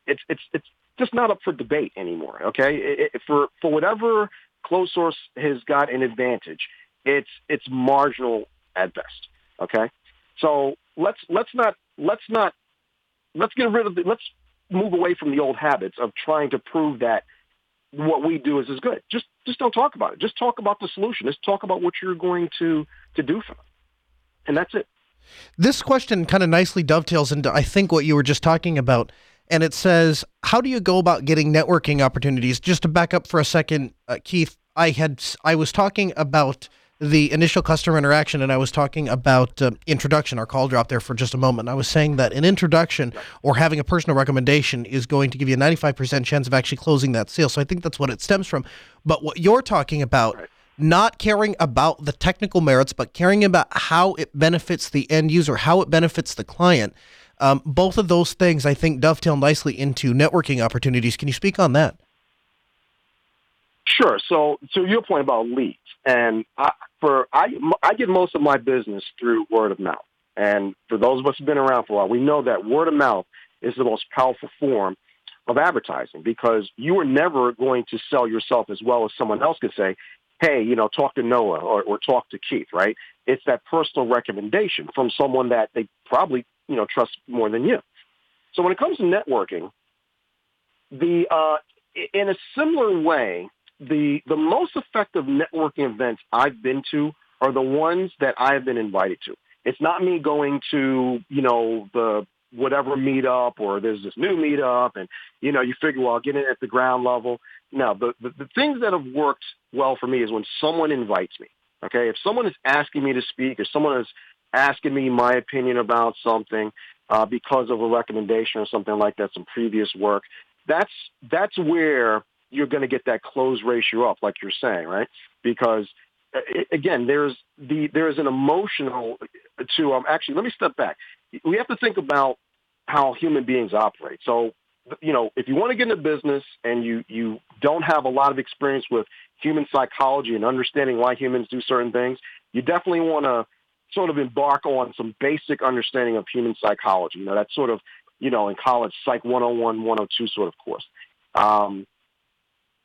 It's it's it's just not up for debate anymore. Okay, it, it, for for whatever closed source has got an advantage, it's it's marginal at best. Okay, so let's let's not let's not let's get rid of the let's move away from the old habits of trying to prove that what we do is as good. Just just don't talk about it. Just talk about the solution. Just talk about what you're going to to do for them, and that's it.
This question kind of nicely dovetails into, I think, what you were just talking about. And it says, How do you go about getting networking opportunities? Just to back up for a second, uh, Keith, I had I was talking about the initial customer interaction and I was talking about uh, introduction. Our call dropped there for just a moment. I was saying that an introduction or having a personal recommendation is going to give you a 95% chance of actually closing that sale. So I think that's what it stems from. But what you're talking about, right. not caring about the technical merits, but caring about how it benefits the end user, how it benefits the client. Um, both of those things, I think, dovetail nicely into networking opportunities. Can you speak on that?
Sure. So, to your point about leads, and I, for I, I get most of my business through word of mouth. And for those of us who've been around for a while, we know that word of mouth is the most powerful form of advertising because you are never going to sell yourself as well as someone else could say, hey, you know, talk to Noah or, or talk to Keith, right? It's that personal recommendation from someone that they probably, you know, trust more than you. So when it comes to networking, the uh, in a similar way, the the most effective networking events I've been to are the ones that I have been invited to. It's not me going to, you know, the whatever meetup or there's this new meetup and, you know, you figure, well, I'll get in at the ground level. No, the, the, the things that have worked well for me is when someone invites me. Okay. If someone is asking me to speak, or someone is asking me my opinion about something uh, because of a recommendation or something like that, some previous work, that's, that's where you're going to get that close ratio up, like you're saying, right? Because uh, again, there's the there's an emotional to um. Actually, let me step back. We have to think about how human beings operate. So, you know, if you want to get into business and you you don't have a lot of experience with human psychology and understanding why humans do certain things, you definitely want to sort of embark on some basic understanding of human psychology. You know, that's sort of, you know, in college, Psych 101, 102 sort of course. Um,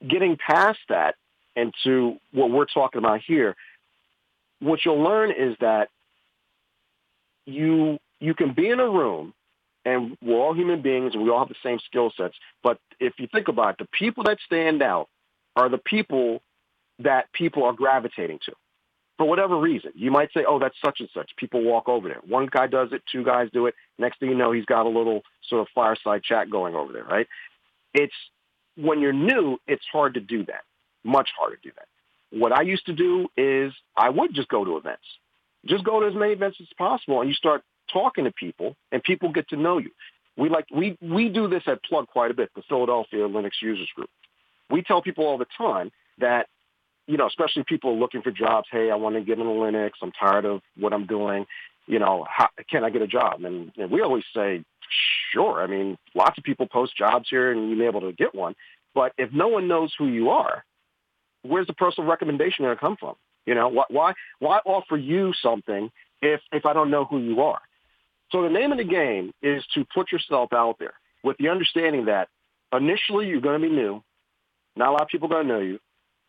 getting past that and to what we're talking about here, what you'll learn is that you you can be in a room and we're all human beings and we all have the same skill sets. But if you think about it, the people that stand out are the people that people are gravitating to. For whatever reason, you might say, oh, that's such and such. People walk over there. One guy does it, two guys do it. Next thing you know, he's got a little sort of fireside chat going over there, right? It's when you're new, it's hard to do that. Much harder to do that. What I used to do is I would just go to events. Just go to as many events as possible and you start talking to people and people get to know you. We like we we do this at Plug quite a bit, the Philadelphia Linux Users Group. We tell people all the time that, you know, especially people looking for jobs, hey, I want to get into Linux, I'm tired of what I'm doing, you know, how can I get a job? And, and we always say, Sure. I mean, lots of people post jobs here and you may be able to get one. But if no one knows who you are, where's the personal recommendation going to come from? You know, why, why offer you something if, if I don't know who you are? So the name of the game is to put yourself out there with the understanding that initially you're going to be new. Not a lot of people are going to know you.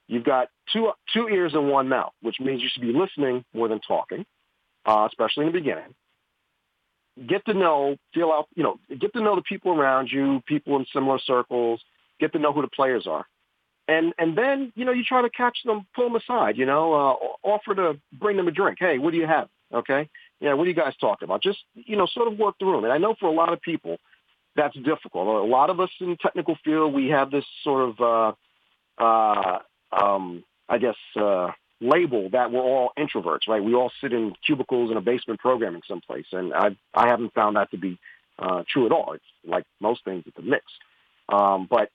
You've got two, two ears and one mouth, which means you should be listening more than talking, uh, especially in the beginning get to know, feel out, you know, get to know the people around you, people in similar circles, get to know who the players are. And, and then, you know, you try to catch them, pull them aside, you know, uh, offer to bring them a drink. Hey, what do you have? Okay. Yeah. What are you guys talking about? Just, you know, sort of work the room. And I know for a lot of people, that's difficult. A lot of us in technical field, we have this sort of, uh, uh, um, I guess, uh, label that we're all introverts, right? We all sit in cubicles in a basement programming someplace, and I I haven't found that to be uh, true at all. It's like most things, it's a mix. Um, but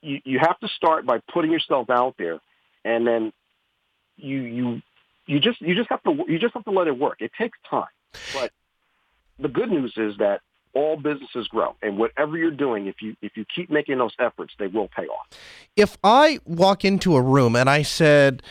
you you have to start by putting yourself out there, and then you you you just you just have to you just have to let it work. It takes time, but the good news is that all businesses grow and whatever you're doing if you if you keep making those efforts they will pay off
if i walk into a room and i said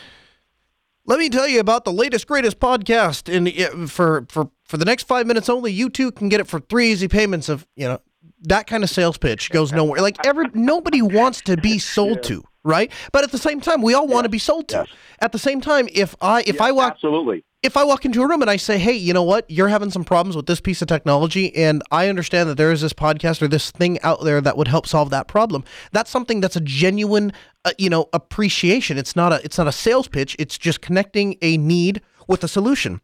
let me tell you about the latest, greatest podcast. And uh, for for for the next five minutes only, you too can get it for three easy payments of you know that kind of sales pitch goes [LAUGHS] nowhere. Like every nobody wants to be sold yeah. to, right? But at the same time, we all want to be sold to. Yes. At the same time, if I if I walk
absolutely
if I walk into a room and I say, hey, you know what? You're having some problems with this piece of technology, and I understand that there is this podcast or this thing out there that would help solve that problem. That's something that's a genuine, uh, you know, appreciation. It's not a it's not a sales pitch. It's just connecting a need with a solution.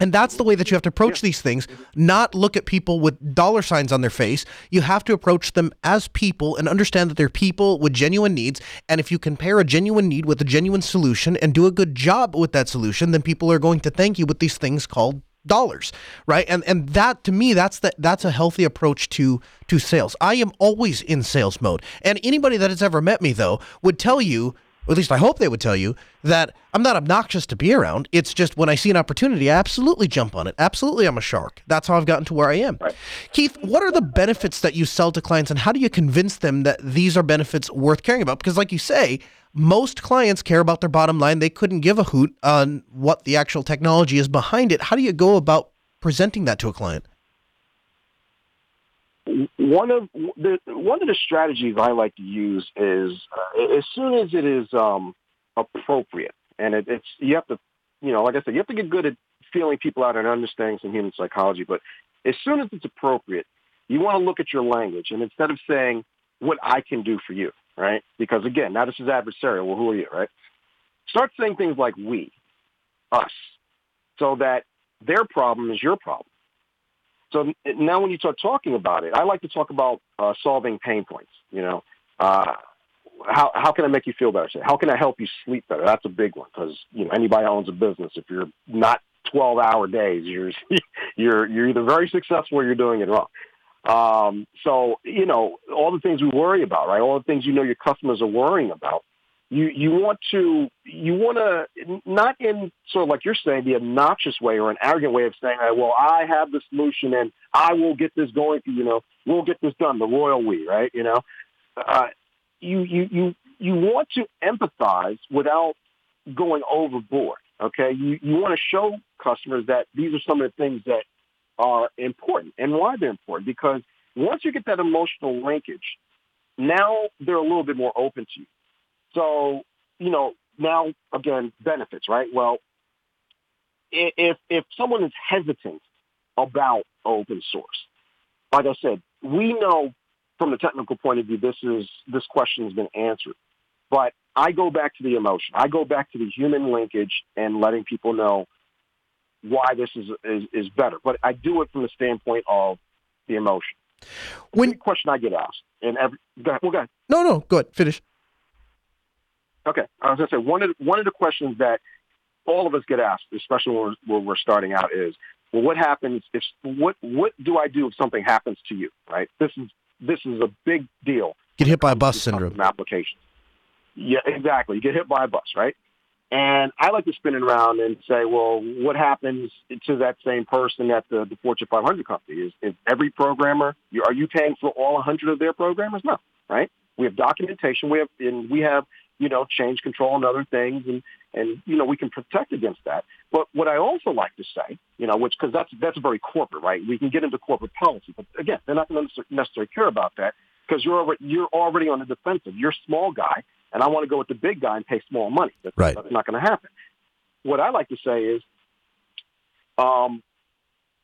And that's the way that you have to approach these things, not look at people with dollar signs on their face. You have to approach them as people and understand that they're people with genuine needs. And if you compare a genuine need with a genuine solution and do a good job with that solution, then people are going to thank you with these things called dollars right and and that to me that's the, that's a healthy approach to to sales i am always in sales mode and anybody that has ever met me though would tell you or at least I hope they would tell you that I'm not obnoxious to be around. It's just when I see an opportunity, I absolutely jump on it. Absolutely, I'm a shark. That's how I've gotten to where I am. Right. Keith, what are the benefits that you sell to clients, and how do you convince them that these are benefits worth caring about? Because, like you say, most clients care about their bottom line. They couldn't give a hoot on what the actual technology is behind it. How do you go about presenting that to a client?
One of the one of the strategies I like to use is uh, as soon as it is um, appropriate, and it, it's you have to, you know, like I said, you have to get good at feeling people out and understanding some human psychology. But as soon as it's appropriate, you want to look at your language, and instead of saying what I can do for you, right? Because again, now this is adversarial. Well, who are you, right? Start saying things like we, us, so that their problem is your problem. So now when you start talking about it, I like to talk about uh, solving pain points. You know, uh, how how can I make you feel better? How can I help you sleep better? That's a big one because you know anybody owns a business. If you're not 12 hour days, you're [LAUGHS] you're you're either very successful or you're doing it wrong. Um, so you know all the things we worry about, right? All the things you know your customers are worrying about you you want to you want to not in sort of like you're saying the obnoxious way or an arrogant way of saying, well, I have the solution and I will get this going. You know, we'll get this done. The royal we, right? You know, uh, you you you you want to empathize without going overboard. Okay, you you want to show customers that these are some of the things that are important and why they're important because once you get that emotional linkage, now they're a little bit more open to you. So, you know, now again, benefits, right? Well, if if someone is hesitant about open source, like I said, we know from the technical point of view, this is this question has been answered. But I go back to the emotion. I go back to the human linkage and letting people know why this is is, is better. But I do it from the standpoint of the emotion. When the question I get asked, and every go ahead, well, go ahead.
No, no, go ahead. Finish.
Okay, I was going to say one of the, one of the questions that all of us get asked, especially when we're, when we're starting out, is, well, what happens if what what do I do if something happens to you? Right. This is this is a big deal.
Get hit by a bus syndrome.
Application. Yeah, exactly. You get hit by a bus, right? And I like to spin it around and say, well, what happens to that same person at the, the Fortune 500 company? Is, is every programmer, are you paying for all 100 of their programmers? No, right? We have documentation. We have, and we have you know, change control and other things, and and you know we can protect against that. But what I also like to say, you know, which because that's that's very corporate, right? We can get into corporate policy, but again, they're not going to necessarily care about that because you're already, you're already on the defensive. You're a small guy, and I want to go with the big guy and pay small money. That's,
right.
that's not going to happen. What I like to say is, um,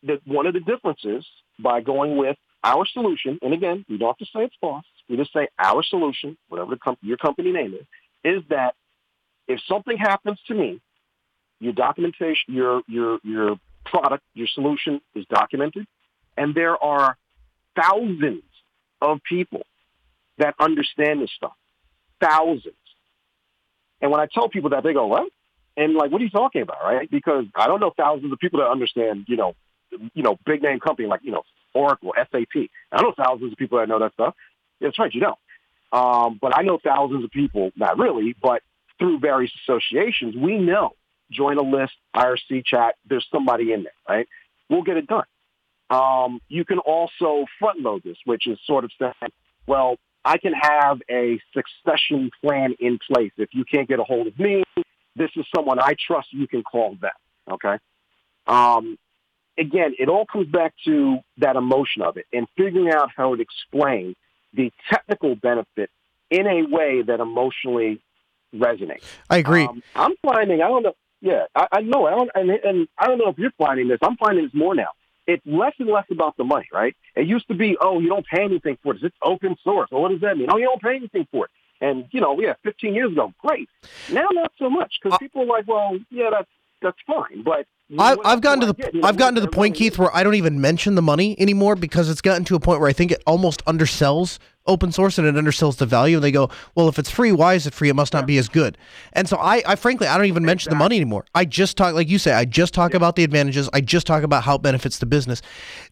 that one of the differences by going with our solution, and again, we don't have to say it's FOSS. We just say our solution, whatever the com- your company name is, is that if something happens to me, your documentation, your, your, your product, your solution is documented, and there are thousands of people that understand this stuff. Thousands. And when I tell people that, they go, what? And like, what are you talking about, right? Because I don't know thousands of people that understand, you know, you know, big name company like, you know, Oracle, SAP. I know thousands of people that know that stuff. That's right, you don't. Um, but I know thousands of people, not really, but through various associations, we know join a list, IRC chat, there's somebody in there, right? We'll get it done. Um, you can also front load this, which is sort of saying, well, I can have a succession plan in place. If you can't get a hold of me, this is someone I trust. You can call them. Okay. Um, again, it all comes back to that emotion of it and figuring out how to explain the technical benefit in a way that emotionally resonates.
I agree.
Um, I'm finding, I don't know, yeah, I, I know, I don't, and, and I don't know if you're finding this. I'm finding this more now. It's less and less about the money, right? It used to be, oh, you don't pay anything for it. It's open source. Well, what does that mean? Oh, you don't pay anything for it. And, you know, yeah, 15 years ago, great. Now, not so much because uh, people are like, well, yeah, that's, that's fine. But
I, have gotten to the I've gotten to the point, Keith, where I don't even mention the money anymore because it's gotten to a point where I think it almost undersells open source and it undersells the value. And they go, well, if it's free, why is it free? It must not be as good. And so I, I frankly, I don't even mention the money anymore. I just talk, like you say, I just talk yeah. about the advantages. I just talk about how it benefits the business.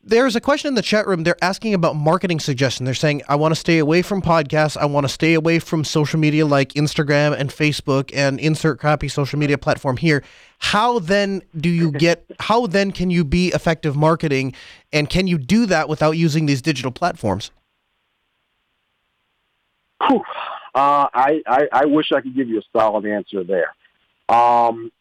There's a question in the chat room. They're asking about marketing suggestion They're saying, I want to stay away from podcasts. I want to stay away from social media like Instagram and Facebook and insert copy social media platform here. How then do you [LAUGHS] get, how then can you be effective marketing? And can you do that without using these digital platforms?
Whew. Uh, I, I, I wish I could give you a solid answer there. Um,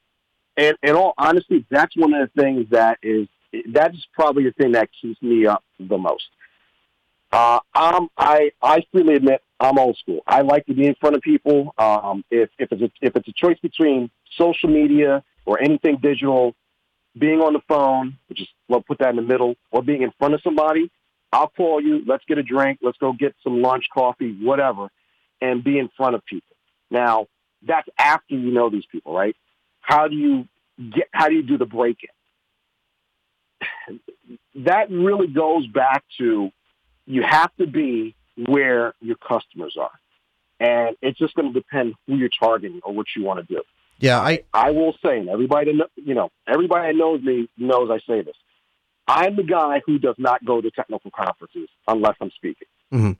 and in all honesty, that's one of the things that is that is probably the thing that keeps me up the most. Uh, I'm, I I freely admit I'm old school. I like to be in front of people. Um, if if it's a, if it's a choice between social media or anything digital, being on the phone, which is we'll put that in the middle, or being in front of somebody, I'll call you. Let's get a drink. Let's go get some lunch, coffee, whatever, and be in front of people. Now, that's after you know these people, right? How do you get? How do you do the break-in? [SIGHS] That really goes back to you have to be where your customers are, and it's just going to depend who you're targeting or what you want to do.
Yeah, I
I will say, and everybody you know, everybody that knows me knows I say this. I'm the guy who does not go to technical conferences unless I'm speaking.
Mm-hmm.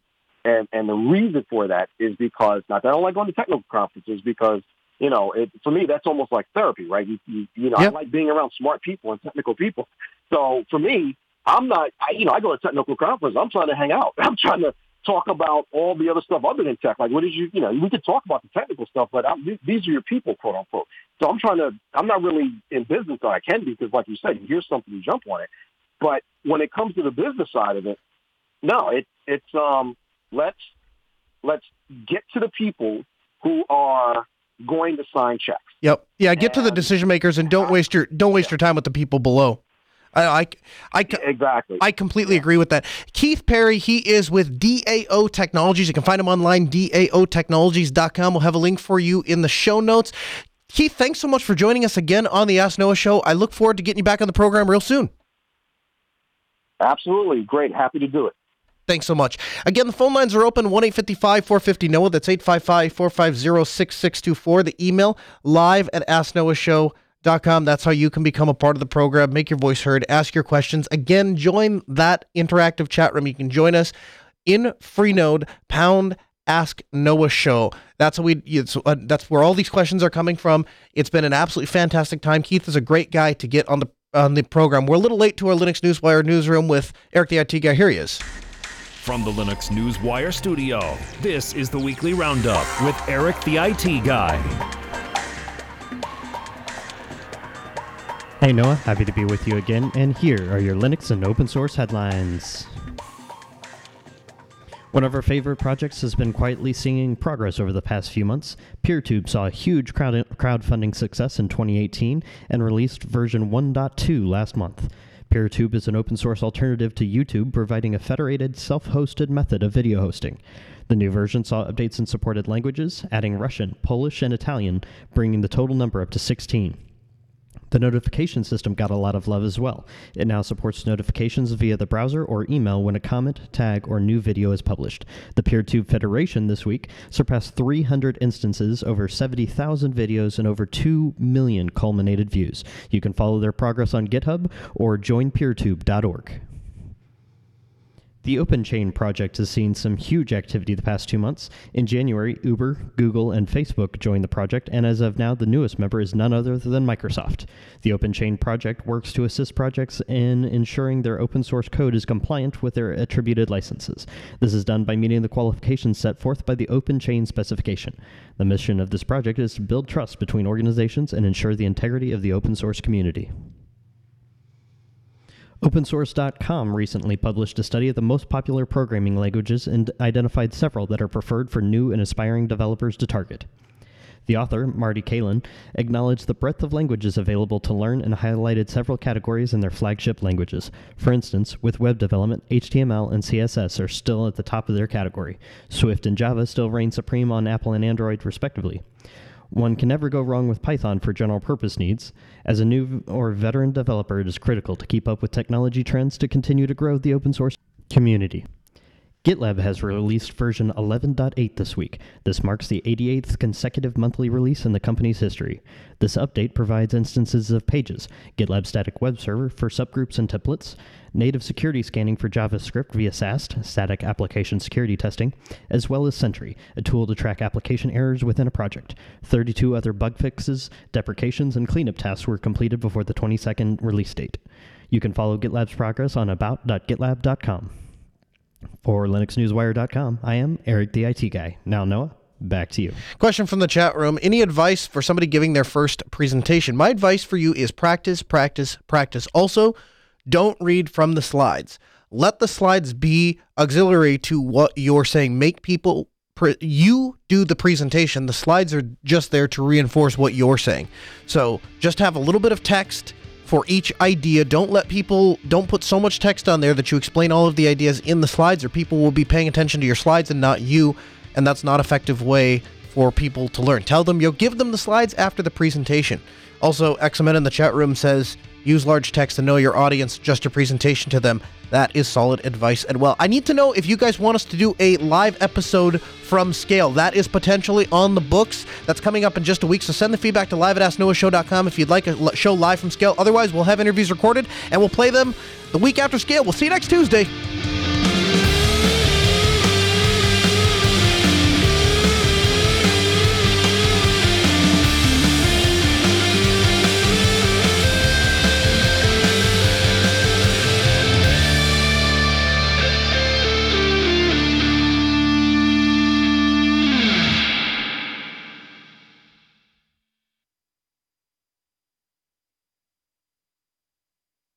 And and the reason for that is because not that I don't like going to technical conferences because you know it, for me that's almost like therapy, right? You you, you know yep. I like being around smart people and technical people. So for me, I'm not I, you know I go to technical conference. I'm trying to hang out. [LAUGHS] I'm trying to talk about all the other stuff other than tech. Like, what did you, you know, we could talk about the technical stuff, but I'm, these are your people, quote unquote. So I'm trying to, I'm not really in business that I can be because, like you said, you hear something, you jump on it. But when it comes to the business side of it, no, it, it's um, let's let's get to the people who are going to sign checks.
Yep. Yeah. Get and, to the decision makers and don't waste your don't waste yeah. your time with the people below. I, I, I,
exactly.
I completely yeah. agree with that. Keith Perry, he is with DAO Technologies. You can find him online, daotechnologies.com. We'll have a link for you in the show notes. Keith, thanks so much for joining us again on the Ask Noah Show. I look forward to getting you back on the program real soon.
Absolutely. Great. Happy to do it.
Thanks so much. Again, the phone lines are open 1 855 450 NOAH. That's 855 450 6624. The email live at asknoahshow.com. That's how you can become a part of the program, make your voice heard, ask your questions. Again, join that interactive chat room. You can join us in Freenode, pound Ask Noah Show. That's we. Uh, that's where all these questions are coming from. It's been an absolutely fantastic time. Keith is a great guy to get on the on the program. We're a little late to our Linux Newswire newsroom with Eric the IT guy. Here he is.
From the Linux Newswire studio, this is the weekly roundup with Eric the IT guy.
Hey Noah, happy to be with you again, and here are your Linux and open source headlines. One of our favorite projects has been quietly seeing progress over the past few months. PeerTube saw a huge crowd crowdfunding success in 2018 and released version 1.2 last month. PeerTube is an open source alternative to YouTube, providing a federated, self hosted method of video hosting. The new version saw updates in supported languages, adding Russian, Polish, and Italian, bringing the total number up to 16. The notification system got a lot of love as well. It now supports notifications via the browser or email when a comment, tag, or new video is published. The PeerTube Federation this week surpassed 300 instances, over 70,000 videos, and over 2 million culminated views. You can follow their progress on GitHub or joinpeertube.org. The OpenChain project has seen some huge activity the past two months. In January, Uber, Google, and Facebook joined the project, and as of now, the newest member is none other than Microsoft. The OpenChain project works to assist projects in ensuring their open source code is compliant with their attributed licenses. This is done by meeting the qualifications set forth by the OpenChain specification. The mission of this project is to build trust between organizations and ensure the integrity of the open source community. OpenSource.com recently published a study of the most popular programming languages and identified several that are preferred for new and aspiring developers to target. The author, Marty Kalin, acknowledged the breadth of languages available to learn and highlighted several categories in their flagship languages. For instance, with web development, HTML and CSS are still at the top of their category. Swift and Java still reign supreme on Apple and Android, respectively. One can never go wrong with Python for general purpose needs. As a new or veteran developer, it is critical to keep up with technology trends to continue to grow the open source community. GitLab has released version 11.8 this week. This marks the 88th consecutive monthly release in the company's history. This update provides instances of Pages, GitLab static web server for subgroups and templates, native security scanning for JavaScript via SAST, static application security testing, as well as Sentry, a tool to track application errors within a project. 32 other bug fixes, deprecations, and cleanup tasks were completed before the 22nd release date. You can follow GitLab's progress on about.gitlab.com. For LinuxNewsWire.com, I am Eric the IT Guy. Now, Noah, back to you.
Question from the chat room Any advice for somebody giving their first presentation? My advice for you is practice, practice, practice. Also, don't read from the slides. Let the slides be auxiliary to what you're saying. Make people pre- you do the presentation. The slides are just there to reinforce what you're saying. So just have a little bit of text for each idea. Don't let people don't put so much text on there that you explain all of the ideas in the slides, or people will be paying attention to your slides and not you, and that's not effective way for people to learn. Tell them you'll give them the slides after the presentation. Also, XMN in the chat room says use large text to know your audience, just your presentation to them. That is solid advice. And well, I need to know if you guys want us to do a live episode from Scale. That is potentially on the books. That's coming up in just a week. So send the feedback to live at AskNoahShow.com if you'd like a show live from Scale. Otherwise, we'll have interviews recorded and we'll play them the week after Scale. We'll see you next Tuesday.